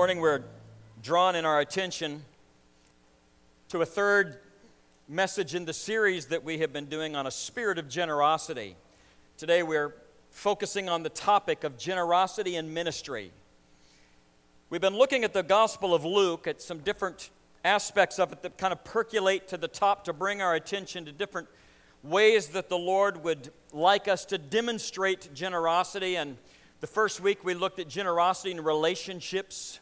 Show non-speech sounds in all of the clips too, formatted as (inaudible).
Morning we're drawn in our attention to a third message in the series that we have been doing on a spirit of generosity. Today we're focusing on the topic of generosity in ministry. We've been looking at the Gospel of Luke at some different aspects of it that kind of percolate to the top to bring our attention to different ways that the Lord would like us to demonstrate generosity and the first week we looked at generosity in relationships,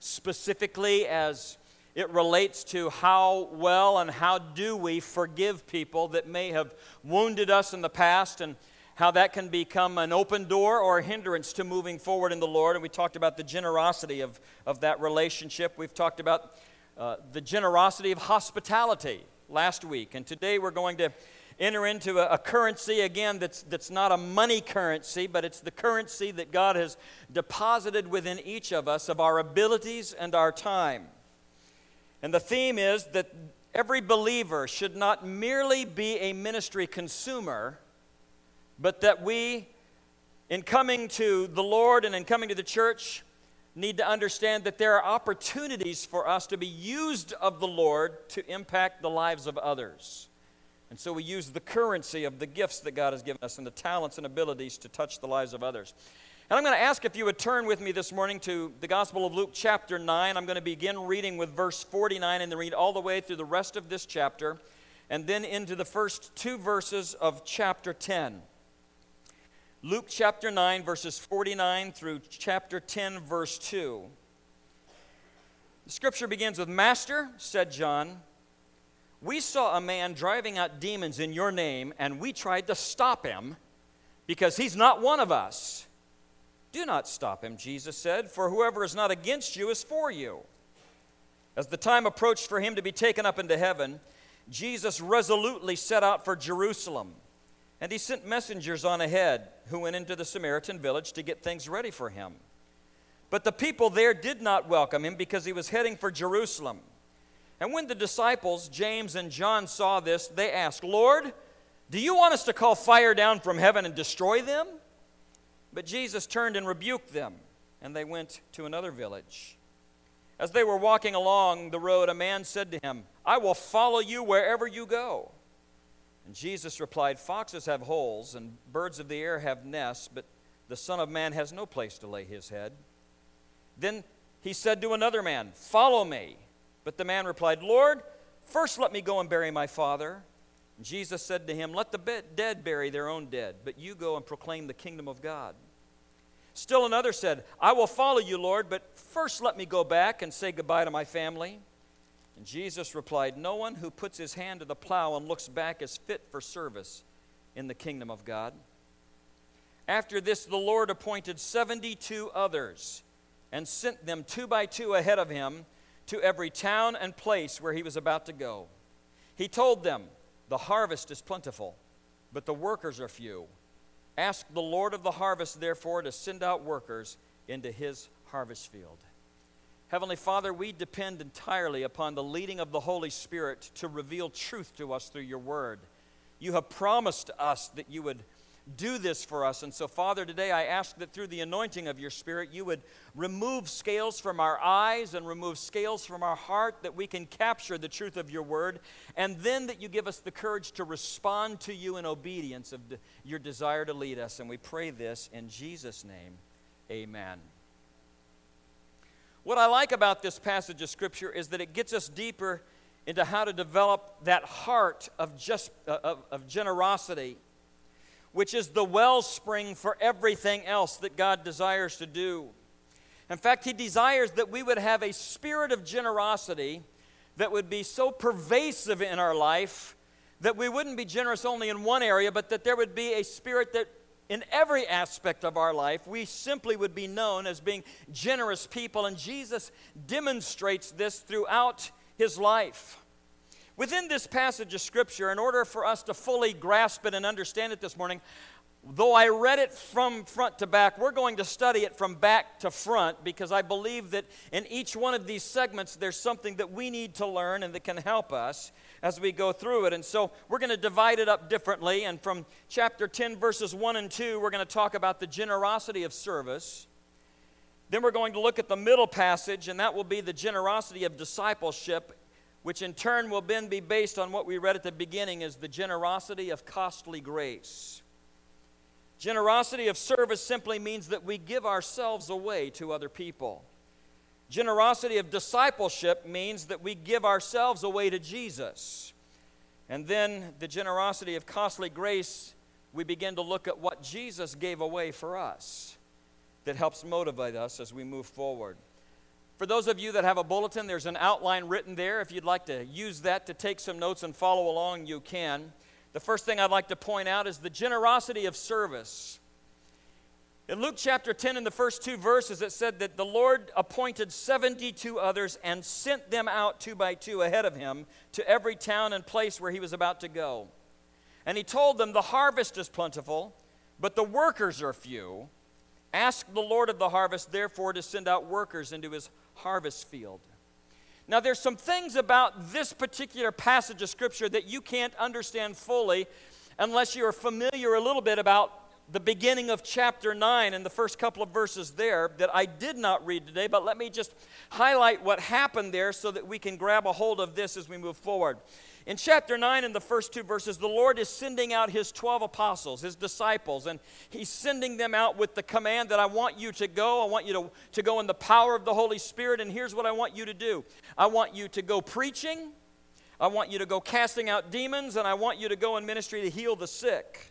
specifically as it relates to how well and how do we forgive people that may have wounded us in the past and how that can become an open door or a hindrance to moving forward in the Lord. And we talked about the generosity of, of that relationship. We've talked about uh, the generosity of hospitality last week. And today we're going to enter into a, a, currency again that's, that's not a money currency, but it's the currency that God has deposited within each of us of our abilities and our time. And the theme is that every believer should not merely be a ministry consumer, but that we, in coming to the Lord and in coming to the church, need to understand that there are opportunities for us to be used of the Lord to impact the lives of others. And so we use the currency of the gifts that God has given us and the talents and abilities to touch the lives of others. And I'm going to ask if you would turn with me this morning to the Gospel of Luke, chapter 9. I'm going to begin reading with verse 49 and then read all the way through the rest of this chapter and then into the first two verses of chapter 10. Luke chapter 9, verses 49 through chapter 10, verse 2. The scripture begins with Master, said John. We saw a man driving out demons in your name, and we tried to stop him because he's not one of us. Do not stop him, Jesus said, for whoever is not against you is for you. As the time approached for him to be taken up into heaven, Jesus resolutely set out for Jerusalem. And he sent messengers on ahead who went into the Samaritan village to get things ready for him. But the people there did not welcome him because he was heading for Jerusalem. And when the disciples, James and John, saw this, they asked, Lord, do you want us to call fire down from heaven and destroy them? But Jesus turned and rebuked them, and they went to another village. As they were walking along the road, a man said to him, I will follow you wherever you go. And Jesus replied, Foxes have holes, and birds of the air have nests, but the Son of Man has no place to lay his head. Then he said to another man, Follow me. But the man replied, Lord, first let me go and bury my father. And Jesus said to him, Let the dead bury their own dead, but you go and proclaim the kingdom of God. Still another said, I will follow you, Lord, but first let me go back and say goodbye to my family. And Jesus replied, No one who puts his hand to the plow and looks back is fit for service in the kingdom of God. After this, the Lord appointed 72 others and sent them two by two ahead of him to every town and place where he was about to go. He told them, The harvest is plentiful, but the workers are few. Ask the Lord of the harvest, therefore, to send out workers into his harvest field. Heavenly Father, we depend entirely upon the leading of the Holy Spirit to reveal truth to us through your word. You have promised us that you would do this for us. And so, Father, today I ask that through the anointing of your Spirit, you would remove scales from our eyes and remove scales from our heart, that we can capture the truth of your word, and then that you give us the courage to respond to you in obedience of your desire to lead us. And we pray this in Jesus' name. Amen. What I like about this passage of Scripture is that it gets us deeper into how to develop that heart of, just, uh, of, of generosity which is the wellspring for everything else that God desires to do. In fact, He desires that we would have a spirit of generosity that would be so pervasive in our life that we wouldn't be generous only in one area, but that there would be a spirit that in every aspect of our life, we simply would be known as being generous people. And Jesus demonstrates this throughout his life. Within this passage of Scripture, in order for us to fully grasp it and understand it this morning, though I read it from front to back, we're going to study it from back to front because I believe that in each one of these segments there's something that we need to learn and that can help us as we go through it. And so we're going to divide it up differently. And from chapter 10, verses 1 and 2, we're going to talk about the generosity of service. Then we're going to look at the middle passage, and that will be the generosity of discipleship, which in turn will then be based on what we read at the beginning as the generosity of costly grace. Generosity of service simply means that we give ourselves away to other people. Generosity of discipleship means that we give ourselves away to Jesus. And then the generosity of costly grace, we begin to look at what Jesus gave away for us that helps motivate us as we move forward. For those of you that have a bulletin, there's an outline written there. If you'd like to use that to take some notes and follow along, you can. The first thing I'd like to point out is the generosity of service. In Luke chapter 10, in the first two verses, it said that the Lord appointed 72 others and sent them out two by two ahead of him to every town and place where he was about to go. And he told them, The harvest is plentiful, but the workers are few. Ask the Lord of the harvest, therefore, to send out workers into his harvest field. Now, there's some things about this particular passage of Scripture that you can't understand fully unless you're familiar a little bit about the beginning of chapter 9 and the first couple of verses there that I did not read today, but let me just highlight what happened there so that we can grab a hold of this as we move forward. In chapter 9, in the first two verses, the Lord is sending out his 12 apostles, his disciples, and he's sending them out with the command that I want you to go. I want you to, to go in the power of the Holy Spirit, and here's what I want you to do I want you to go preaching, I want you to go casting out demons, and I want you to go in ministry to heal the sick.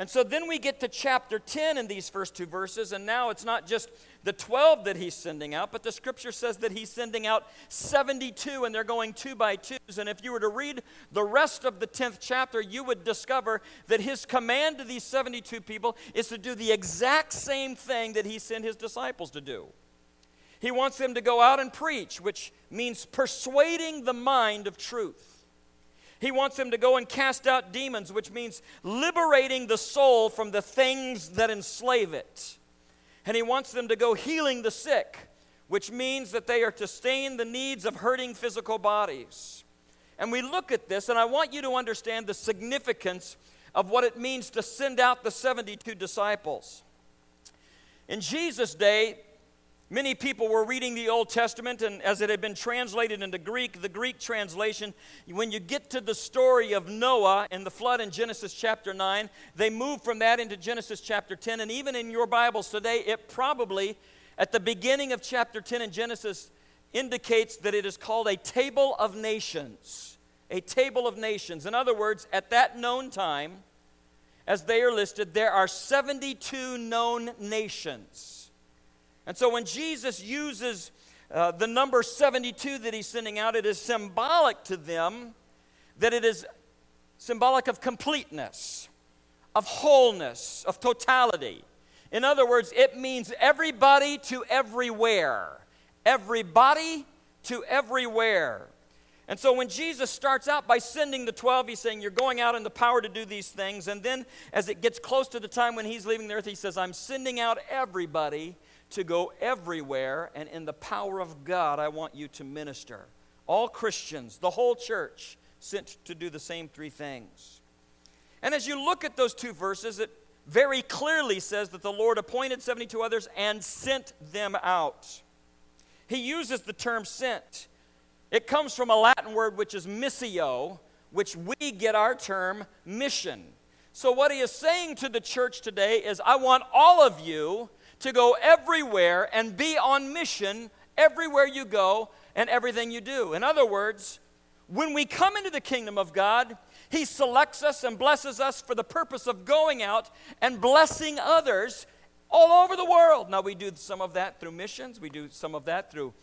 And so then we get to chapter 10 in these first two verses, and now it's not just the 12 that he's sending out, but the scripture says that he's sending out 72, and they're going two by twos. And if you were to read the rest of the 10th chapter, you would discover that his command to these 72 people is to do the exact same thing that he sent his disciples to do. He wants them to go out and preach, which means persuading the mind of truth. He wants them to go and cast out demons, which means liberating the soul from the things that enslave it. And he wants them to go healing the sick, which means that they are to sustain the needs of hurting physical bodies. And we look at this, and I want you to understand the significance of what it means to send out the 72 disciples. In Jesus' day, Many people were reading the Old Testament, and as it had been translated into Greek, the Greek translation, when you get to the story of Noah and the flood in Genesis chapter 9, they move from that into Genesis chapter 10. And even in your Bibles today, it probably, at the beginning of chapter 10 in Genesis, indicates that it is called a table of nations. A table of nations. In other words, at that known time, as they are listed, there are 72 known nations. And so when Jesus uses uh, the number 72 that he's sending out, it is symbolic to them that it is symbolic of completeness, of wholeness, of totality. In other words, it means everybody to everywhere. Everybody to everywhere. And so when Jesus starts out by sending the 12, he's saying, You're going out in the power to do these things. And then as it gets close to the time when he's leaving the earth, he says, I'm sending out everybody to go everywhere, and in the power of God, I want you to minister. All Christians, the whole church, sent to do the same three things. And as you look at those two verses, it very clearly says that the Lord appointed 72 others and sent them out. He uses the term sent. It comes from a Latin word which is missio, which we get our term mission. So, what he is saying to the church today is, I want all of you to go everywhere and be on mission everywhere you go and everything you do. In other words, when we come into the kingdom of God, He selects us and blesses us for the purpose of going out and blessing others all over the world. Now, we do some of that through missions, we do some of that through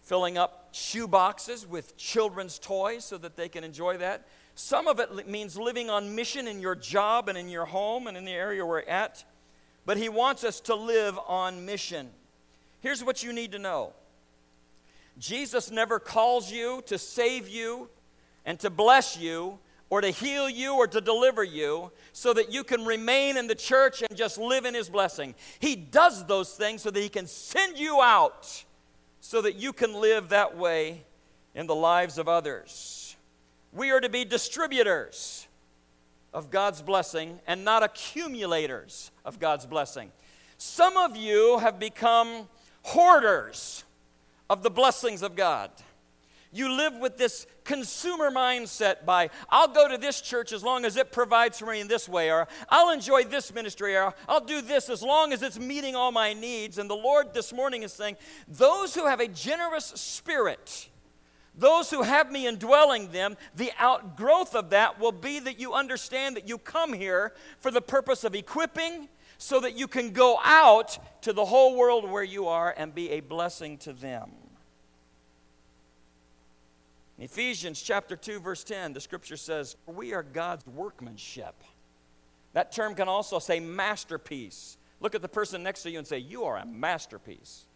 filling up shoe boxes with children's toys so that they can enjoy that. Some of it means living on mission in your job and in your home and in the area we're at but He wants us to live on mission. Here's what you need to know Jesus never calls you to save you and to bless you or to heal you or to deliver you so that you can remain in the church and just live in His blessing. He does those things so that He can send you out so that you can live that way in the lives of others. We are to be distributors of God's blessing and not accumulators of God's blessing. Some of you have become hoarders of the blessings of God. You live with this consumer mindset by, I'll go to this church as long as it provides for me in this way, or I'll enjoy this ministry, or I'll do this as long as it's meeting all my needs. And the Lord this morning is saying, those who have a generous spirit, those who have me indwelling them, the outgrowth of that will be that you understand that you come here for the purpose of equipping so that you can go out to the whole world where you are and be a blessing to them. In Ephesians chapter 2 verse 10, the scripture says, "We are God's workmanship." That term can also say masterpiece. Look at the person next to you and say, "You are a masterpiece."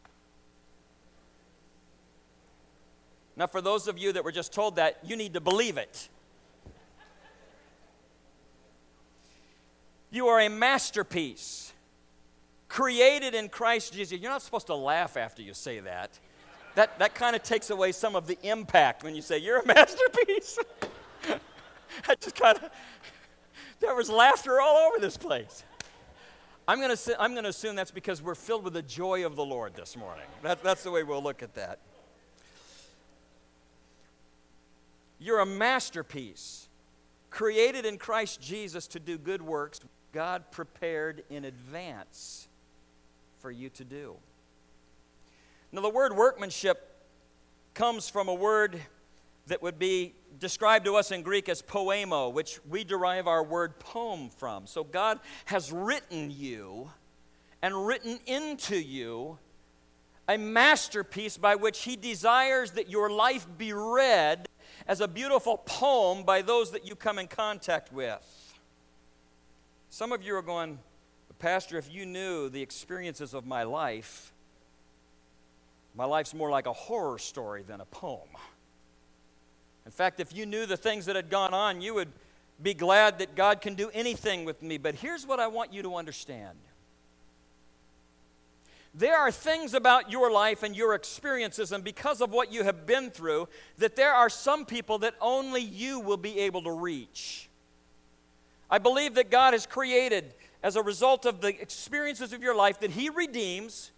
Now, for those of you that were just told that, you need to believe it. You are a masterpiece created in Christ Jesus. You're not supposed to laugh after you say that that, that kind of takes away some of the impact when you say, You're a (laughs) masterpiece. (laughs) I just kind of, there was laughter all over this place. I'm going to I'm to assume that's because we're filled with the joy of the Lord this morning. That, that's the way we'll look at that. You're a masterpiece, created in Christ Jesus to do good works God prepared in advance for you to do. Now, the word workmanship comes from a word that would be described to us in Greek as poiema, which we derive our word poem from. So, God has written you and written into you a masterpiece by which He desires that your life be read as a beautiful poem by those that you come in contact with. Some of you are going, Pastor, if you knew the experiences of my life, my life's more like a horror story than a poem. In fact, if you knew the things that had gone on, you would be glad that God can do anything with me. But here's what I want you to understand there are things about your life and your experiences, and because of what you have been through, that there are some people that only you will be able to reach. I believe that God has created, as a result of the experiences of your life, that He redeems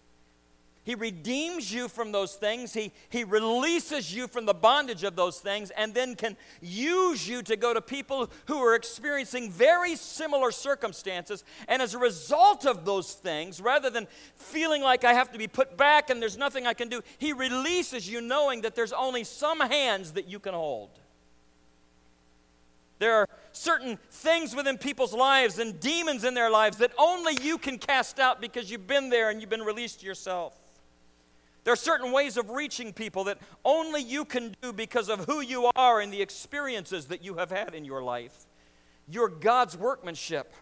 he redeems you from those things. He, he releases you from the bondage of those things and then can use you to go to people who are experiencing very similar circumstances. And as a result of those things, rather than feeling like I have to be put back and there's nothing I can do, He releases you knowing that there's only some hands that you can hold. There are certain things within people's lives and demons in their lives that only you can cast out because you've been there and you've been released yourself. There are certain ways of reaching people that only you can do because of who you are and the experiences that you have had in your life. You're God's workmanship,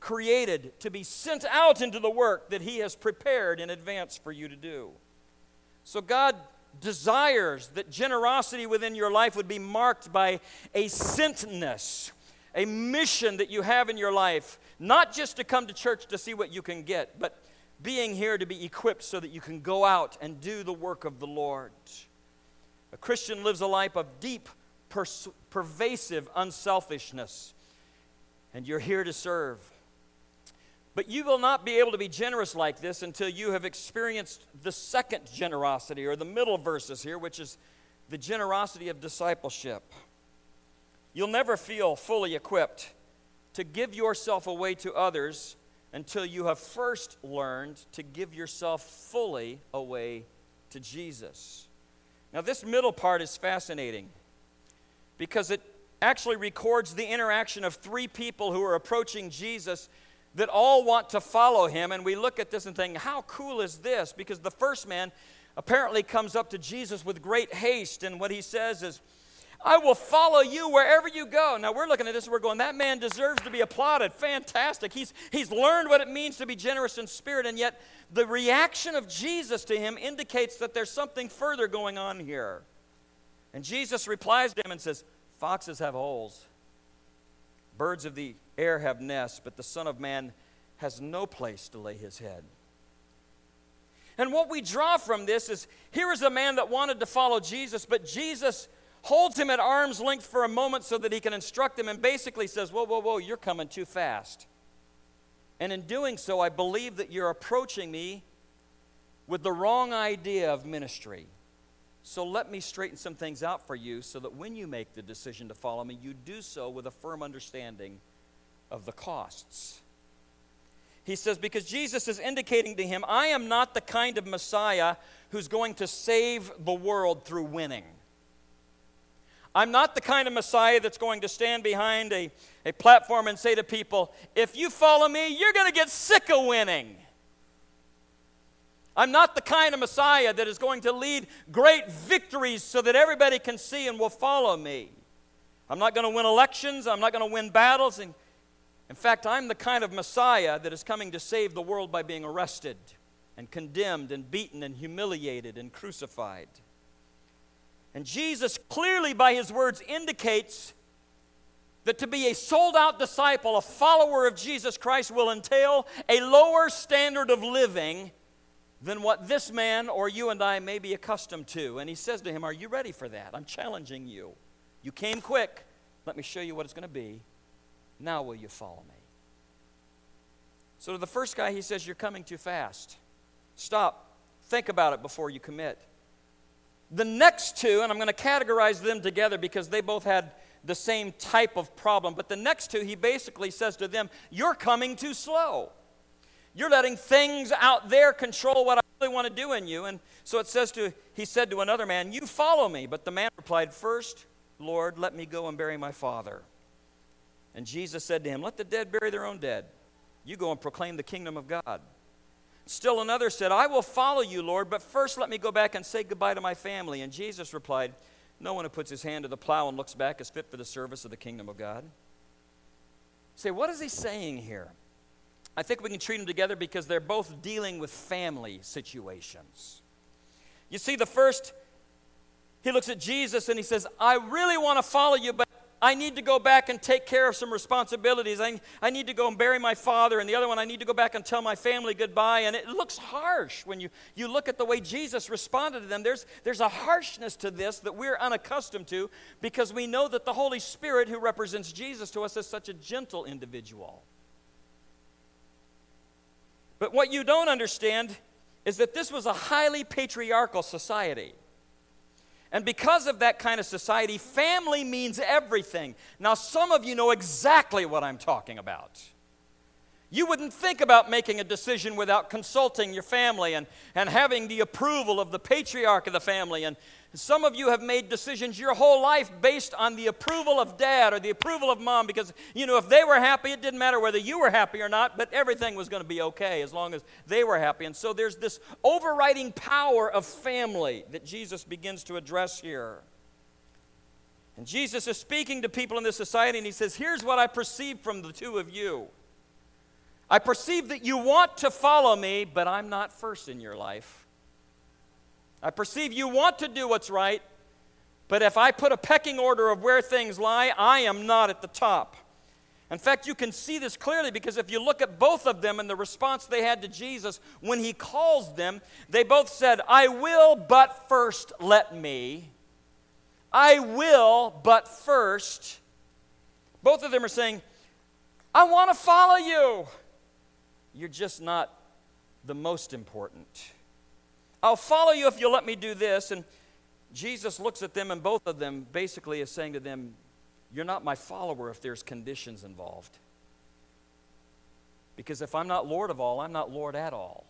created to be sent out into the work that He has prepared in advance for you to do. So, God desires that generosity within your life would be marked by a sentness, a mission that you have in your life, not just to come to church to see what you can get, but being here to be equipped so that you can go out and do the work of the Lord. A Christian lives a life of deep, pers- pervasive unselfishness, and you're here to serve. But you will not be able to be generous like this until you have experienced the second generosity, or the middle verses here, which is the generosity of discipleship. You'll never feel fully equipped to give yourself away to others until you have first learned to give yourself fully away to Jesus. Now, this middle part is fascinating because it actually records the interaction of three people who are approaching Jesus that all want to follow him. And we look at this and think, how cool is this? Because the first man apparently comes up to Jesus with great haste, and what he says is, I will follow you wherever you go. Now we're looking at this we're going, that man deserves to be applauded. Fantastic. He's, he's learned what it means to be generous in spirit, and yet the reaction of Jesus to him indicates that there's something further going on here. And Jesus replies to him and says, Foxes have holes, birds of the air have nests, but the Son of Man has no place to lay his head. And what we draw from this is here is a man that wanted to follow Jesus, but Jesus holds him at arm's length for a moment so that he can instruct him, and basically says, Whoa, whoa, whoa, you're coming too fast. And in doing so, I believe that you're approaching me with the wrong idea of ministry. So let me straighten some things out for you so that when you make the decision to follow me, you do so with a firm understanding of the costs. He says, because Jesus is indicating to him, I am not the kind of Messiah who's going to save the world through winning. I'm not the kind of Messiah that's going to stand behind a, a platform and say to people, if you follow me, you're going to get sick of winning. I'm not the kind of Messiah that is going to lead great victories so that everybody can see and will follow me. I'm not going to win elections. I'm not going to win battles. And in fact, I'm the kind of Messiah that is coming to save the world by being arrested and condemned and beaten and humiliated and crucified. And Jesus clearly, by his words, indicates that to be a sold out disciple, a follower of Jesus Christ, will entail a lower standard of living than what this man or you and I may be accustomed to. And he says to him, Are you ready for that? I'm challenging you. You came quick. Let me show you what it's going to be. Now, will you follow me? So, to the first guy, he says, You're coming too fast. Stop. Think about it before you commit. The next two, and I'm going to categorize them together because they both had the same type of problem, but the next two, he basically says to them, You're coming too slow. You're letting things out there control what I really want to do in you. And so it says to, he said to another man, You follow me. But the man replied, First, Lord, let me go and bury my father. And Jesus said to him, Let the dead bury their own dead. You go and proclaim the kingdom of God. Still another said, I will follow you, Lord, but first let me go back and say goodbye to my family. And Jesus replied, No one who puts his hand to the plow and looks back is fit for the service of the kingdom of God. Say, what is he saying here? I think we can treat them together because they're both dealing with family situations. You see, the first, he looks at Jesus and he says, I really want to follow you, but I need to go back and take care of some responsibilities. I, I need to go and bury my father. And the other one, I need to go back and tell my family goodbye. And it looks harsh when you, you look at the way Jesus responded to them. There's, there's a harshness to this that we're unaccustomed to because we know that the Holy Spirit, who represents Jesus to us, is such a gentle individual. But what you don't understand is that this was a highly patriarchal society. And because of that kind of society, family means everything. Now, some of you know exactly what I'm talking about. You wouldn't think about making a decision without consulting your family and, and having the approval of the patriarch of the family and some of you have made decisions your whole life based on the approval of dad or the approval of mom because, you know, if they were happy, it didn't matter whether you were happy or not, but everything was going to be okay as long as they were happy. And so there's this overriding power of family that Jesus begins to address here. And Jesus is speaking to people in this society, and he says, Here's what I perceive from the two of you. I perceive that you want to follow me, but I'm not first in your life. I perceive you want to do what's right, but if I put a pecking order of where things lie, I am not at the top. In fact, you can see this clearly because if you look at both of them and the response they had to Jesus when he calls them, they both said, I will, but first let me. I will, but first. Both of them are saying, I want to follow you. You're just not the most important. I'll follow you if you'll let me do this. And Jesus looks at them, and both of them basically is saying to them, You're not my follower if there's conditions involved. Because if I'm not Lord of all, I'm not Lord at all.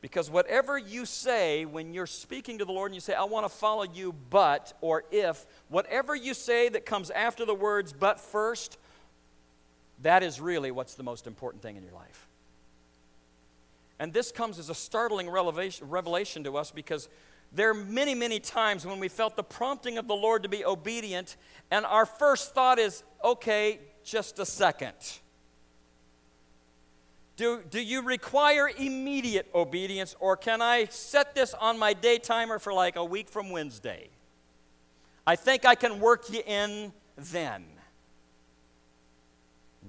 Because whatever you say when you're speaking to the Lord and you say, I want to follow you, but, or if, whatever you say that comes after the words, but first, that is really what's the most important thing in your life. And this comes as a startling revelation to us because there are many, many times when we felt the prompting of the Lord to be obedient, and our first thought is, okay, just a second. Do, do you require immediate obedience, or can I set this on my day timer for like a week from Wednesday? I think I can work you in then.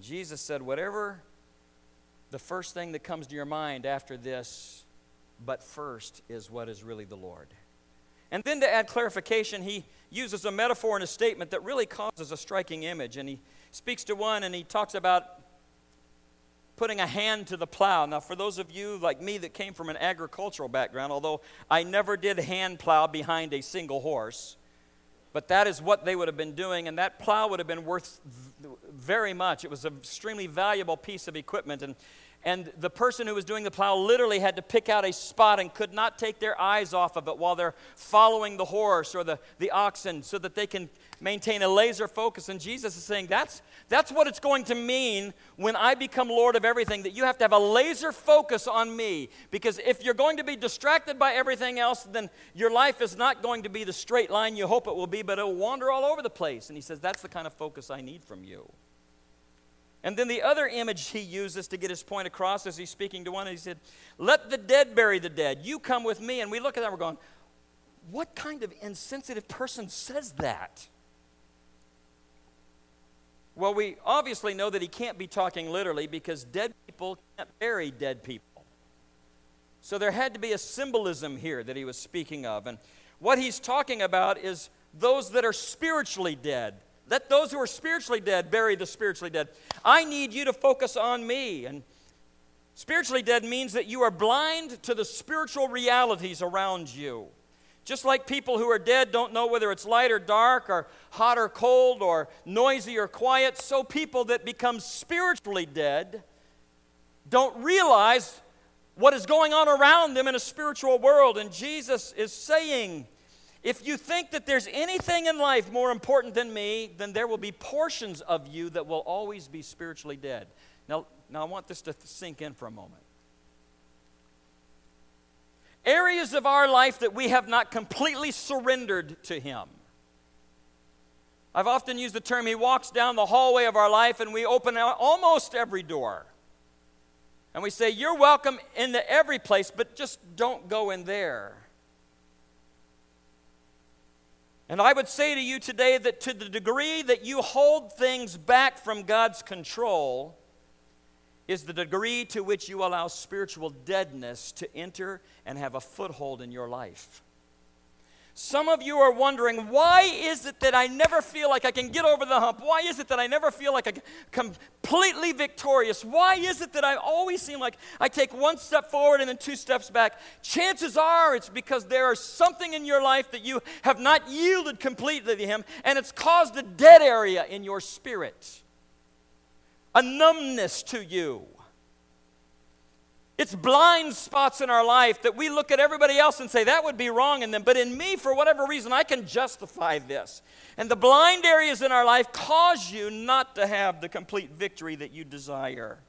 Jesus said, Whatever the first thing that comes to your mind after this, but first, is what is really the Lord. And then to add clarification, he uses a metaphor in a statement that really causes a striking image. And he speaks to one and he talks about putting a hand to the plow. Now, for those of you like me that came from an agricultural background, although I never did hand plow behind a single horse, but that is what they would have been doing, and that plow would have been worth very much. It was an extremely valuable piece of equipment. And and the person who was doing the plow literally had to pick out a spot and could not take their eyes off of it while they're following the horse or the, the oxen so that they can maintain a laser focus. And Jesus is saying that's, that's what it's going to mean when I become Lord of everything, that you have to have a laser focus on me. Because if you're going to be distracted by everything else, then your life is not going to be the straight line you hope it will be, but it'll wander all over the place. And he says, That's the kind of focus I need from you. And then the other image he uses to get his point across as he's speaking to one, he said, Let the dead bury the dead. You come with me. And we look at that, we're going, What kind of insensitive person says that? Well, we obviously know that he can't be talking literally because dead people can't bury dead people. So there had to be a symbolism here that he was speaking of. And what he's talking about is those that are spiritually dead. Let those who are spiritually dead bury the spiritually dead. I need you to focus on me. And spiritually dead means that you are blind to the spiritual realities around you. Just like people who are dead don't know whether it's light or dark, or hot or cold, or noisy or quiet, so people that become spiritually dead don't realize what is going on around them in a spiritual world. And Jesus is saying, if you think that there's anything in life more important than me, then there will be portions of you that will always be spiritually dead. Now, now I want this to sink in for a moment. Areas of our life that we have not completely surrendered to Him. I've often used the term, He walks down the hallway of our life and we open almost every door. And we say, You're welcome into every place, but just don't go in there. And I would say to you today that to the degree that you hold things back from God's control is the degree to which you allow spiritual deadness to enter and have a foothold in your life. Some of you are wondering, why is it that I never feel like I can get over the hump? Why is it that I never feel like I'm completely victorious? Why is it that I always seem like I take one step forward and then two steps back? Chances are it's because there is something in your life that you have not yielded completely to Him, and it's caused a dead area in your spirit, a numbness to you. It's blind spots in our life that we look at everybody else and say, that would be wrong in them. But in me, for whatever reason, I can justify this. And the blind areas in our life cause you not to have the complete victory that you desire.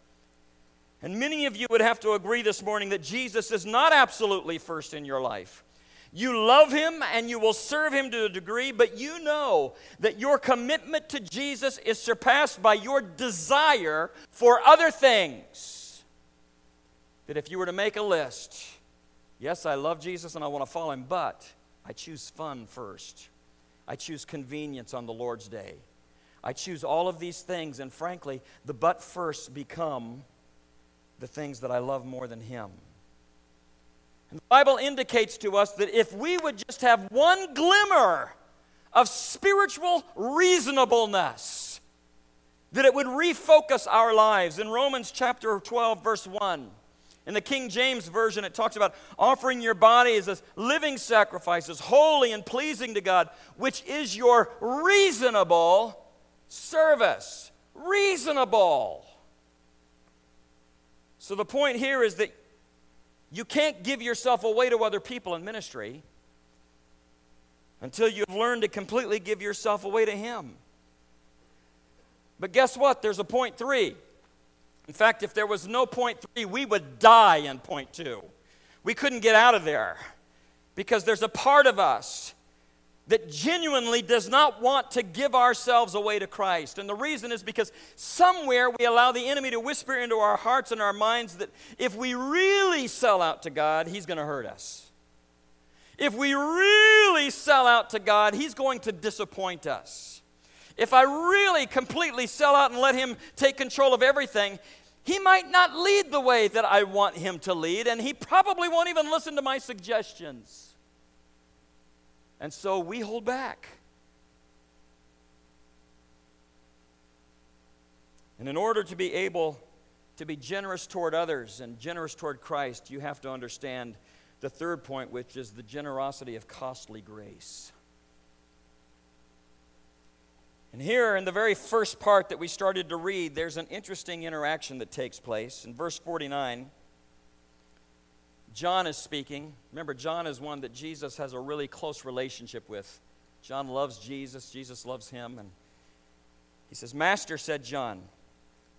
And many of you would have to agree this morning that Jesus is not absolutely first in your life. You love him and you will serve him to a degree, but you know that your commitment to Jesus is surpassed by your desire for other things that if you were to make a list, yes, I love Jesus and I want to follow him, but I choose fun first. I choose convenience on the Lord's day. I choose all of these things, and frankly, the but first become the things that I love more than him. And the Bible indicates to us that if we would just have one glimmer of spiritual reasonableness, that it would refocus our lives. In Romans chapter 12, verse 1, in the King James Version, it talks about offering your body as a living sacrifice, as holy and pleasing to God, which is your reasonable service. Reasonable. So the point here is that you can't give yourself away to other people in ministry until you've learned to completely give yourself away to Him. But guess what? There's a point three. In fact, if there was no point three, we would die in point two. We couldn't get out of there because there's a part of us that genuinely does not want to give ourselves away to Christ. And the reason is because somewhere we allow the enemy to whisper into our hearts and our minds that if we really sell out to God, he's going to hurt us. If we really sell out to God, he's going to disappoint us if I really completely sell out and let Him take control of everything, He might not lead the way that I want Him to lead, and He probably won't even listen to my suggestions. And so we hold back. And in order to be able to be generous toward others and generous toward Christ, you have to understand the third point, which is the generosity of costly grace. And here, in the very first part that we started to read, there's an interesting interaction that takes place. In verse 49, John is speaking. Remember, John is one that Jesus has a really close relationship with. John loves Jesus, Jesus loves him. And he says, Master, said John,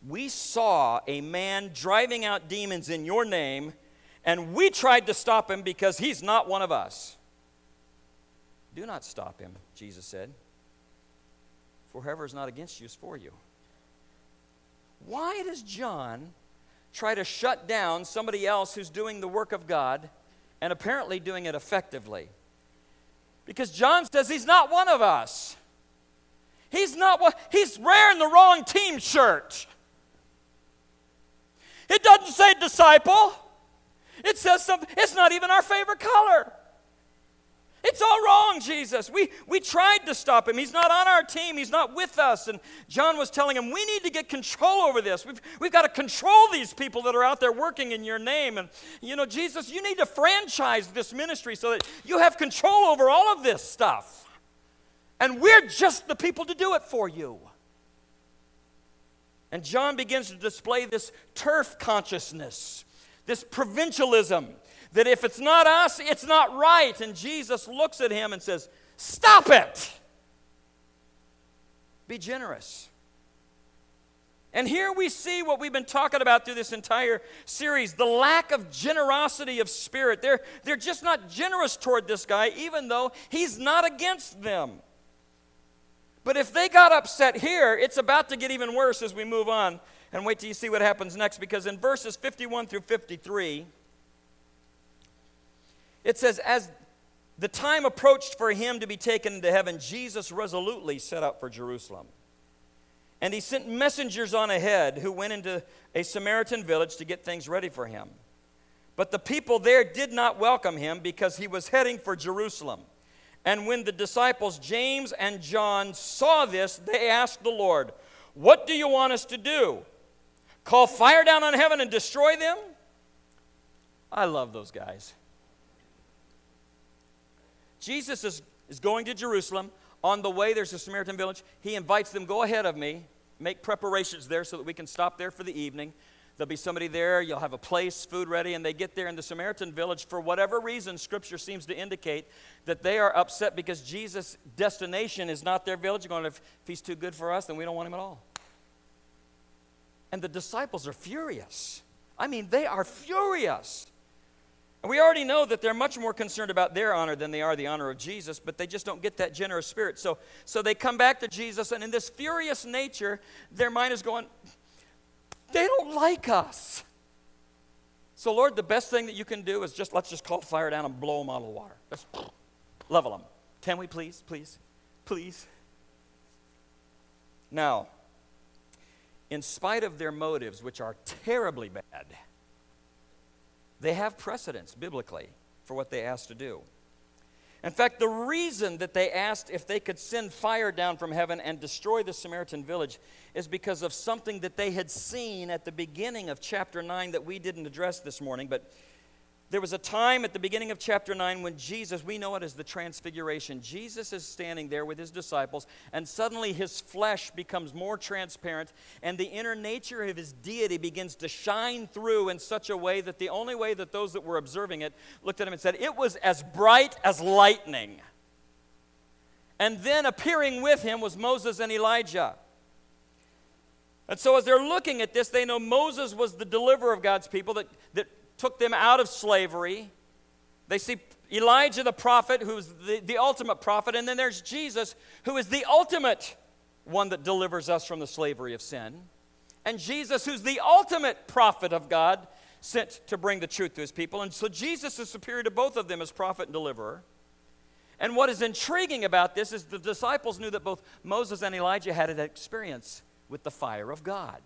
we saw a man driving out demons in your name, and we tried to stop him because he's not one of us. Do not stop him, Jesus said. For whoever is not against you is for you. Why does John try to shut down somebody else who's doing the work of God and apparently doing it effectively? Because John says he's not one of us. He's not what he's wearing the wrong team shirt. It doesn't say disciple. It says something, it's not even our favorite color. It's all wrong, Jesus. We, we tried to stop him. He's not on our team. He's not with us. And John was telling him, we need to get control over this. We've, we've got to control these people that are out there working in your name. And, you know, Jesus, you need to franchise this ministry so that you have control over all of this stuff. And we're just the people to do it for you. And John begins to display this turf consciousness, this provincialism, that if it's not us, it's not right. And Jesus looks at him and says, Stop it! Be generous. And here we see what we've been talking about through this entire series the lack of generosity of spirit. They're, they're just not generous toward this guy, even though he's not against them. But if they got upset here, it's about to get even worse as we move on. And wait till you see what happens next, because in verses 51 through 53, it says, As the time approached for him to be taken into heaven, Jesus resolutely set out for Jerusalem. And he sent messengers on ahead who went into a Samaritan village to get things ready for him. But the people there did not welcome him because he was heading for Jerusalem. And when the disciples James and John saw this, they asked the Lord, What do you want us to do? Call fire down on heaven and destroy them? I love those guys. Jesus is, is going to Jerusalem. On the way, there's a Samaritan village. He invites them, Go ahead of me, make preparations there so that we can stop there for the evening. There'll be somebody there, you'll have a place, food ready, and they get there in the Samaritan village. For whatever reason, Scripture seems to indicate that they are upset because Jesus' destination is not their village. Going, if, if he's too good for us, then we don't want him at all. And the disciples are furious. I mean, they are furious. And we already know that they're much more concerned about their honor than they are the honor of Jesus, but they just don't get that generous spirit. So, so they come back to Jesus, and in this furious nature, their mind is going, they don't like us. So, Lord, the best thing that you can do is just let's just call fire down and blow them out of the water. Let's level them. Can we please, please, please? Now, in spite of their motives, which are terribly bad, they have precedence biblically for what they asked to do. In fact, the reason that they asked if they could send fire down from heaven and destroy the Samaritan village is because of something that they had seen at the beginning of chapter 9 that we didn't address this morning. But there was a time at the beginning of chapter 9 when Jesus, we know it as the transfiguration, Jesus is standing there with his disciples, and suddenly his flesh becomes more transparent, and the inner nature of his deity begins to shine through in such a way that the only way that those that were observing it looked at him and said, It was as bright as lightning. And then appearing with him was Moses and Elijah. And so, as they're looking at this, they know Moses was the deliverer of God's people, that, that took them out of slavery. They see Elijah the prophet, who's the, the ultimate prophet, and then there's Jesus, who is the ultimate one that delivers us from the slavery of sin. And Jesus, who's the ultimate prophet of God, sent to bring the truth to his people. And so Jesus is superior to both of them as prophet and deliverer. And what is intriguing about this is the disciples knew that both Moses and Elijah had an experience with the fire of God.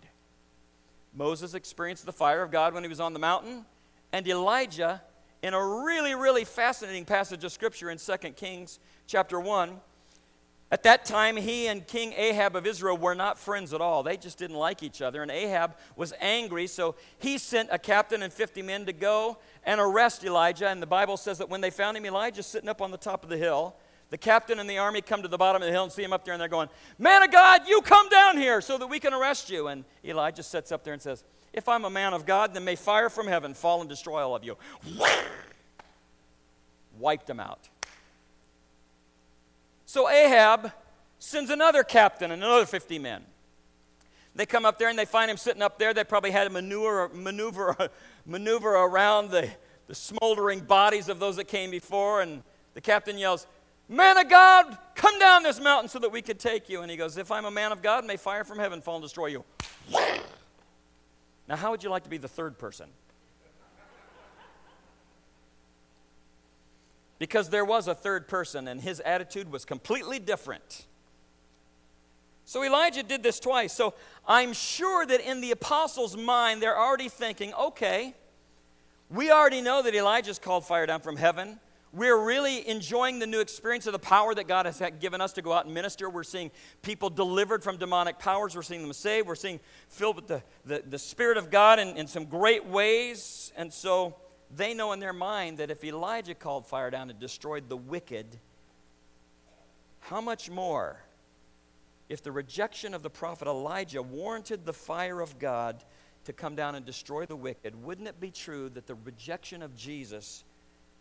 Moses experienced the fire of God when he was on the mountain and Elijah in a really, really fascinating passage of Scripture in 2 Kings chapter 1. At that time, he and King Ahab of Israel were not friends at all. They just didn't like each other. And Ahab was angry, so he sent a captain and 50 men to go and arrest Elijah. And the Bible says that when they found him, Elijah sitting up on the top of the hill. The captain and the army come to the bottom of the hill and see him up there, and they're going, Man of God, you come down here so that we can arrest you. And Elijah sits up there and says, If I'm a man of God, then may fire from heaven fall and destroy all of you. Wiped them out. So Ahab sends another captain and another 50 men. They come up there and they find him sitting up there. They probably had a maneuver, maneuver, (laughs) maneuver around the, the smoldering bodies of those that came before. And the captain yells, Man of God, come down this mountain so that we could take you. And he goes, If I'm a man of God, may fire from heaven fall and destroy you. Now, how would you like to be the third person? because there was a third person and his attitude was completely different. So Elijah did this twice. So I'm sure that in the apostles' mind, they're already thinking, okay, we already know that Elijah's called fire down from heaven. We're really enjoying the new experience of the power that God has given us to go out and minister. We're seeing people delivered from demonic powers. We're seeing them saved. We're seeing filled with the, the, the Spirit of God in, in some great ways. And so they know in their mind that if Elijah called fire down and destroyed the wicked, how much more if the rejection of the prophet Elijah warranted the fire of God to come down and destroy the wicked, wouldn't it be true that the rejection of Jesus,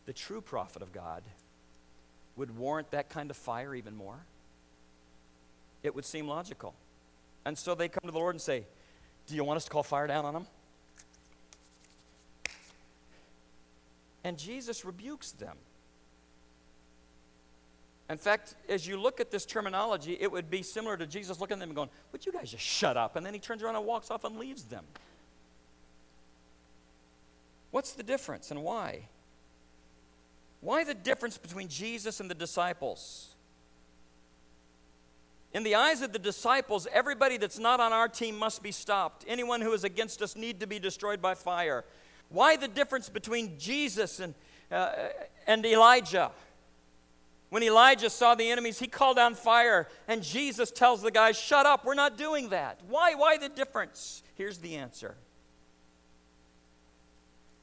the true prophet of God, would warrant that kind of fire even more? It would seem logical. And so they come to the Lord and say, Do you want us to call fire down on them? And Jesus rebukes them. In fact, as you look at this terminology, it would be similar to Jesus looking at them and going, Would you guys just shut up? And then he turns around and walks off and leaves them. What's the difference and why? Why the difference between Jesus and the disciples? In the eyes of the disciples, everybody that's not on our team must be stopped. Anyone who is against us need to be destroyed by fire. Why the difference between Jesus and, uh, and Elijah? When Elijah saw the enemies, he called down fire, and Jesus tells the guys, Shut up, we're not doing that. Why? Why the difference? Here's the answer.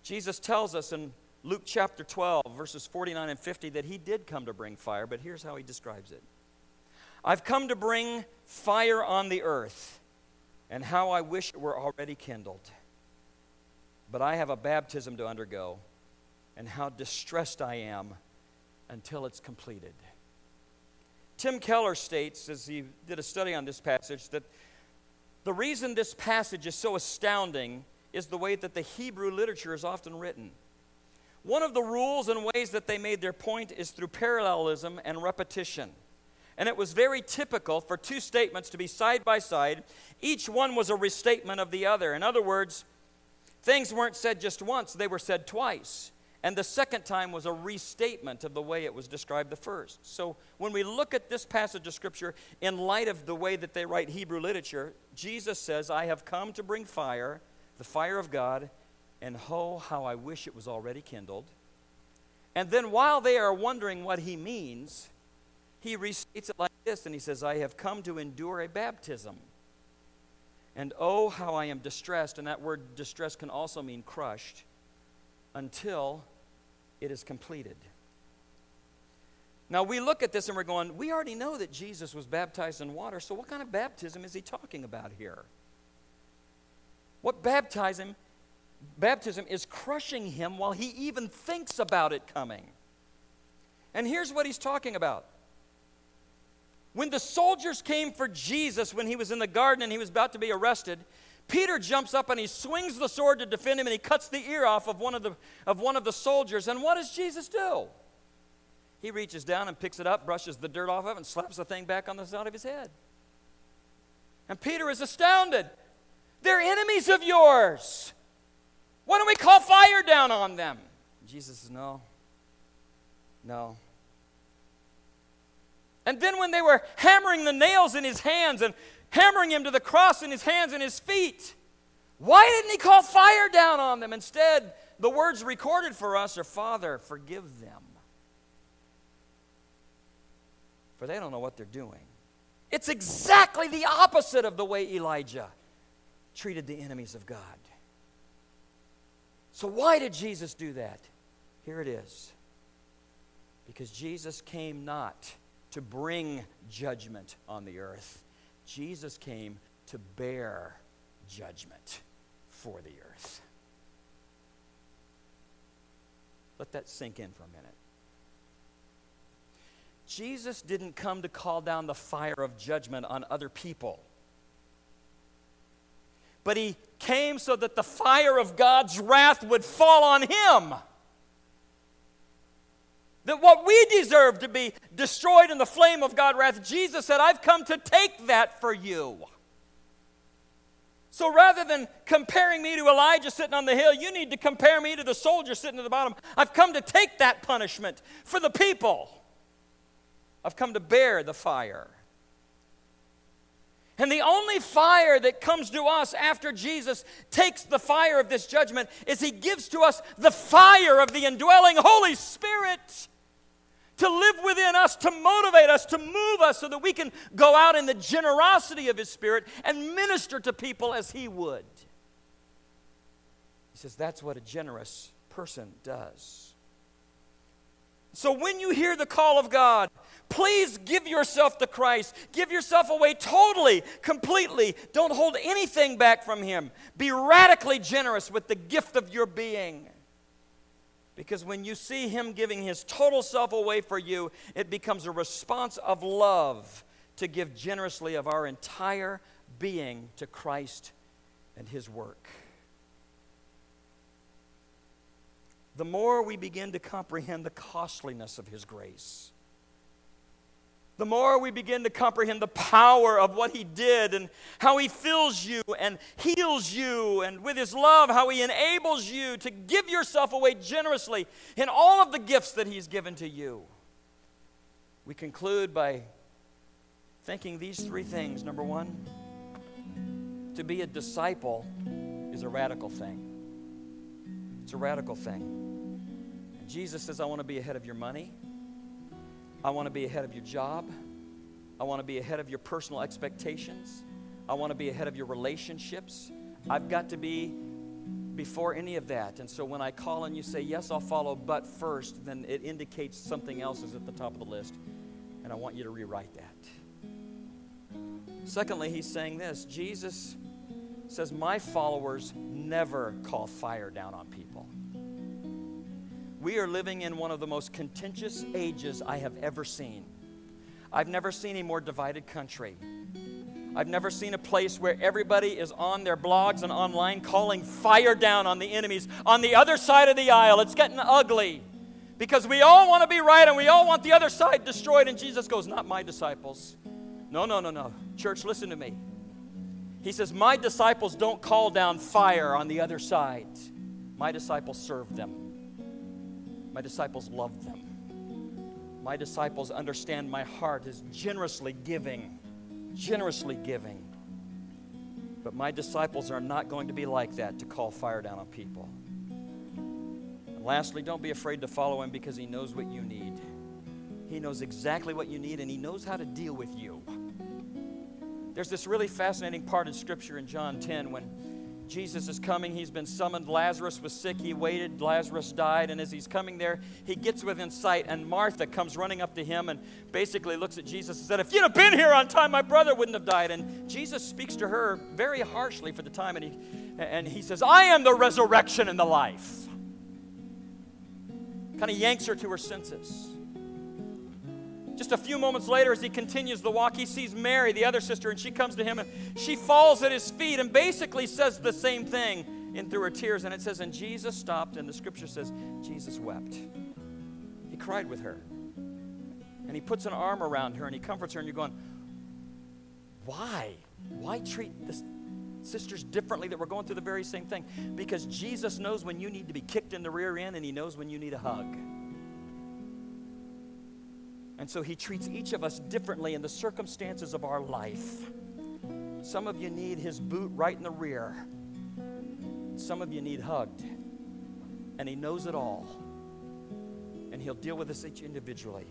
Jesus tells us in Luke chapter 12, verses 49 and 50, that he did come to bring fire, but here's how he describes it I've come to bring fire on the earth, and how I wish it were already kindled. But I have a baptism to undergo, and how distressed I am until it's completed. Tim Keller states, as he did a study on this passage, that the reason this passage is so astounding is the way that the Hebrew literature is often written. One of the rules and ways that they made their point is through parallelism and repetition. And it was very typical for two statements to be side by side. Each one was a restatement of the other. In other words, Things weren't said just once, they were said twice. And the second time was a restatement of the way it was described the first. So when we look at this passage of Scripture in light of the way that they write Hebrew literature, Jesus says, I have come to bring fire, the fire of God, and ho, how I wish it was already kindled. And then while they are wondering what he means, he restates it like this, and he says, I have come to endure a baptism and oh, how I am distressed, and that word distress can also mean crushed, until it is completed. Now, we look at this and we're going, we already know that Jesus was baptized in water, so what kind of baptism is he talking about here? What baptism, baptism is crushing him while he even thinks about it coming. And here's what he's talking about when the soldiers came for Jesus when he was in the garden and he was about to be arrested, Peter jumps up and he swings the sword to defend him and he cuts the ear off of one of the, of one of the soldiers. And what does Jesus do? He reaches down and picks it up, brushes the dirt off of it, and slaps the thing back on the side of his head. And Peter is astounded. They're enemies of yours. Why don't we call fire down on them? Jesus says, No. No. And then when they were hammering the nails in his hands and hammering him to the cross in his hands and his feet, why didn't he call fire down on them? Instead, the words recorded for us are Father, forgive them. for they don't know what they're doing. It's exactly the opposite of the way Elijah treated the enemies of God. So, why did Jesus do that? Here it is. Because Jesus came not to bring judgment on the earth, Jesus came to bear judgment for the earth. Let that sink in for a minute. Jesus didn't come to call down the fire of judgment on other people. But he came so that the fire of God's wrath would fall on him. That what we deserve to be destroyed in the flame of God's wrath, Jesus said, I've come to take that for you. So rather than comparing me to Elijah sitting on the hill, you need to compare me to the soldier sitting at the bottom. I've come to take that punishment for the people. I've come to bear the fire. And the only fire that comes to us after Jesus takes the fire of this judgment is he gives to us the fire of the indwelling Holy Spirit to live within us, to motivate us, to move us so that we can go out in the generosity of his Spirit and minister to people as he would. He says that's what a generous person does. So when you hear the call of God, please give yourself to Christ. Give yourself away totally, completely. Don't hold anything back from Him. Be radically generous with the gift of your being. Because when you see Him giving His total self away for you, it becomes a response of love to give generously of our entire being to Christ and His work. the more we begin to comprehend the costliness of His grace. The more we begin to comprehend the power of what He did and how He fills you and heals you, and with His love, how He enables you to give yourself away generously in all of the gifts that He's given to you. We conclude by thinking these three things. Number one, to be a disciple is a radical thing. It's a radical thing. Jesus says, I want to be ahead of your money. I want to be ahead of your job. I want to be ahead of your personal expectations. I want to be ahead of your relationships. I've got to be before any of that. And so when I call and you say, Yes, I'll follow, but first, then it indicates something else is at the top of the list. And I want you to rewrite that. Secondly, he's saying this Jesus says, My followers never call fire down on people. We are living in one of the most contentious ages I have ever seen. I've never seen a more divided country. I've never seen a place where everybody is on their blogs and online calling fire down on the enemies on the other side of the aisle. It's getting ugly because we all want to be right and we all want the other side destroyed. And Jesus goes, Not my disciples. No, no, no, no. Church, listen to me. He says, My disciples don't call down fire on the other side, my disciples serve them. My disciples love them. My disciples understand my heart is generously giving, generously giving. But my disciples are not going to be like that to call fire down on people. And lastly, don't be afraid to follow him because he knows what you need. He knows exactly what you need and he knows how to deal with you. There's this really fascinating part in Scripture in John 10 when Jesus is coming. He's been summoned. Lazarus was sick. He waited. Lazarus died. And as he's coming there, he gets within sight. And Martha comes running up to him and basically looks at Jesus and said, If you'd have been here on time, my brother wouldn't have died. And Jesus speaks to her very harshly for the time. And he, and he says, I am the resurrection and the life. Kind of yanks her to her senses. Just a few moments later, as he continues the walk, he sees Mary, the other sister, and she comes to him and she falls at his feet and basically says the same thing in through her tears. And it says, And Jesus stopped, and the scripture says, Jesus wept. He cried with her. And he puts an arm around her and he comforts her, and you're going, Why? Why treat the sisters differently that we're going through the very same thing? Because Jesus knows when you need to be kicked in the rear end and he knows when you need a hug. And so he treats each of us differently in the circumstances of our life. Some of you need his boot right in the rear. Some of you need hugged. And he knows it all. And he'll deal with us each individually.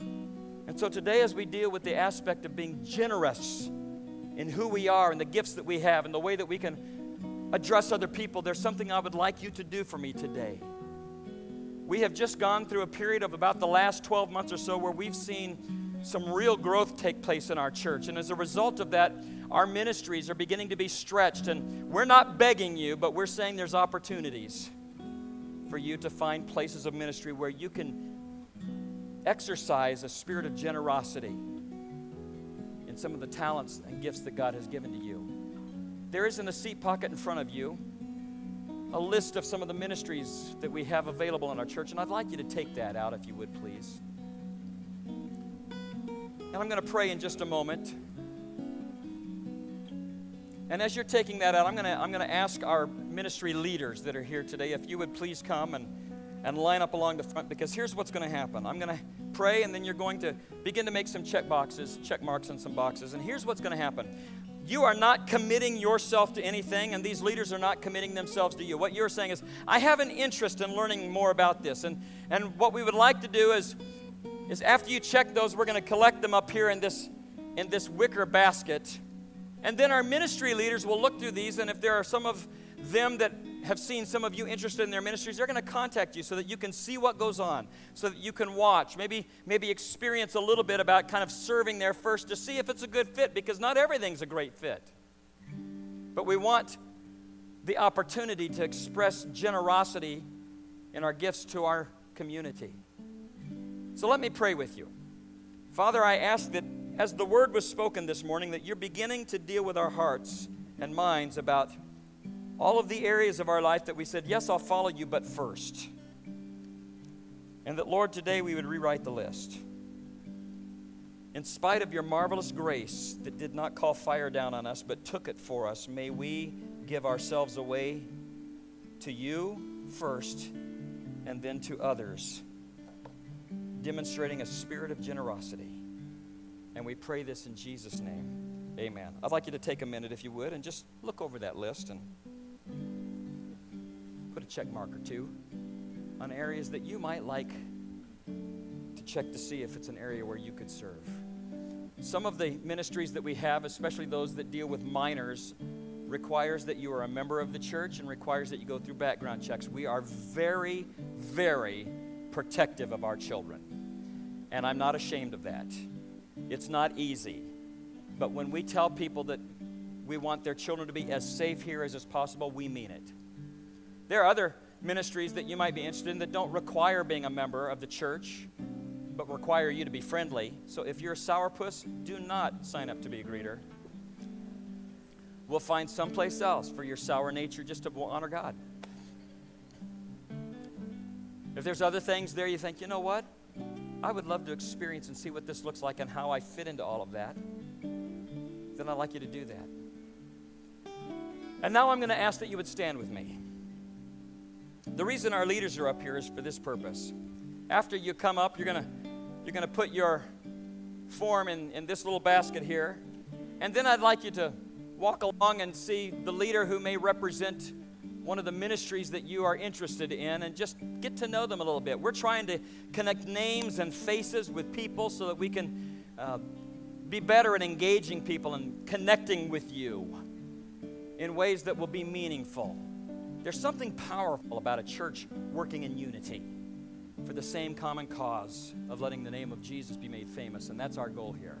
And so today, as we deal with the aspect of being generous in who we are and the gifts that we have and the way that we can address other people, there's something I would like you to do for me today. We have just gone through a period of about the last 12 months or so where we've seen some real growth take place in our church. And as a result of that, our ministries are beginning to be stretched. And we're not begging you, but we're saying there's opportunities for you to find places of ministry where you can exercise a spirit of generosity in some of the talents and gifts that God has given to you. There is in a seat pocket in front of you a list of some of the ministries that we have available in our church, and I'd like you to take that out if you would, please. And I'm going to pray in just a moment. And as you're taking that out, I'm going to, I'm going to ask our ministry leaders that are here today if you would please come and, and line up along the front because here's what's going to happen. I'm going to pray, and then you're going to begin to make some check boxes, check marks on some boxes. And here's what's going to happen you are not committing yourself to anything, and these leaders are not committing themselves to you. What you're saying is, I have an interest in learning more about this. And, and what we would like to do is, is after you check those, we're going to collect them up here in this, in this wicker basket. And then our ministry leaders will look through these, and if there are some of them that have seen some of you interested in their ministries, they're going to contact you so that you can see what goes on, so that you can watch, maybe, maybe experience a little bit about kind of serving there first to see if it's a good fit, because not everything's a great fit. But we want the opportunity to express generosity in our gifts to our community. So let me pray with you. Father, I ask that as the word was spoken this morning, that you're beginning to deal with our hearts and minds about all of the areas of our life that we said, Yes, I'll follow you, but first. And that, Lord, today we would rewrite the list. In spite of your marvelous grace that did not call fire down on us, but took it for us, may we give ourselves away to you first and then to others, demonstrating a spirit of generosity. And we pray this in Jesus' name. Amen. I'd like you to take a minute, if you would, and just look over that list and check mark or two on areas that you might like to check to see if it's an area where you could serve. Some of the ministries that we have, especially those that deal with minors, requires that you are a member of the church and requires that you go through background checks. We are very, very protective of our children. And I'm not ashamed of that. It's not easy. But when we tell people that we want their children to be as safe here as is possible, we mean it. There are other ministries that you might be interested in that don't require being a member of the church, but require you to be friendly. So if you're a sourpuss, do not sign up to be a greeter. We'll find someplace else for your sour nature just to honor God. If there's other things there you think, you know what? I would love to experience and see what this looks like and how I fit into all of that, then I'd like you to do that. And now I'm going to ask that you would stand with me. The reason our leaders are up here is for this purpose. After you come up, you're going to you're going to put your form in, in this little basket here. And then I'd like you to walk along and see the leader who may represent one of the ministries that you are interested in and just get to know them a little bit. We're trying to connect names and faces with people so that we can uh, be better at engaging people and connecting with you in ways that will be meaningful. There's something powerful about a church working in unity for the same common cause of letting the name of Jesus be made famous, and that's our goal here.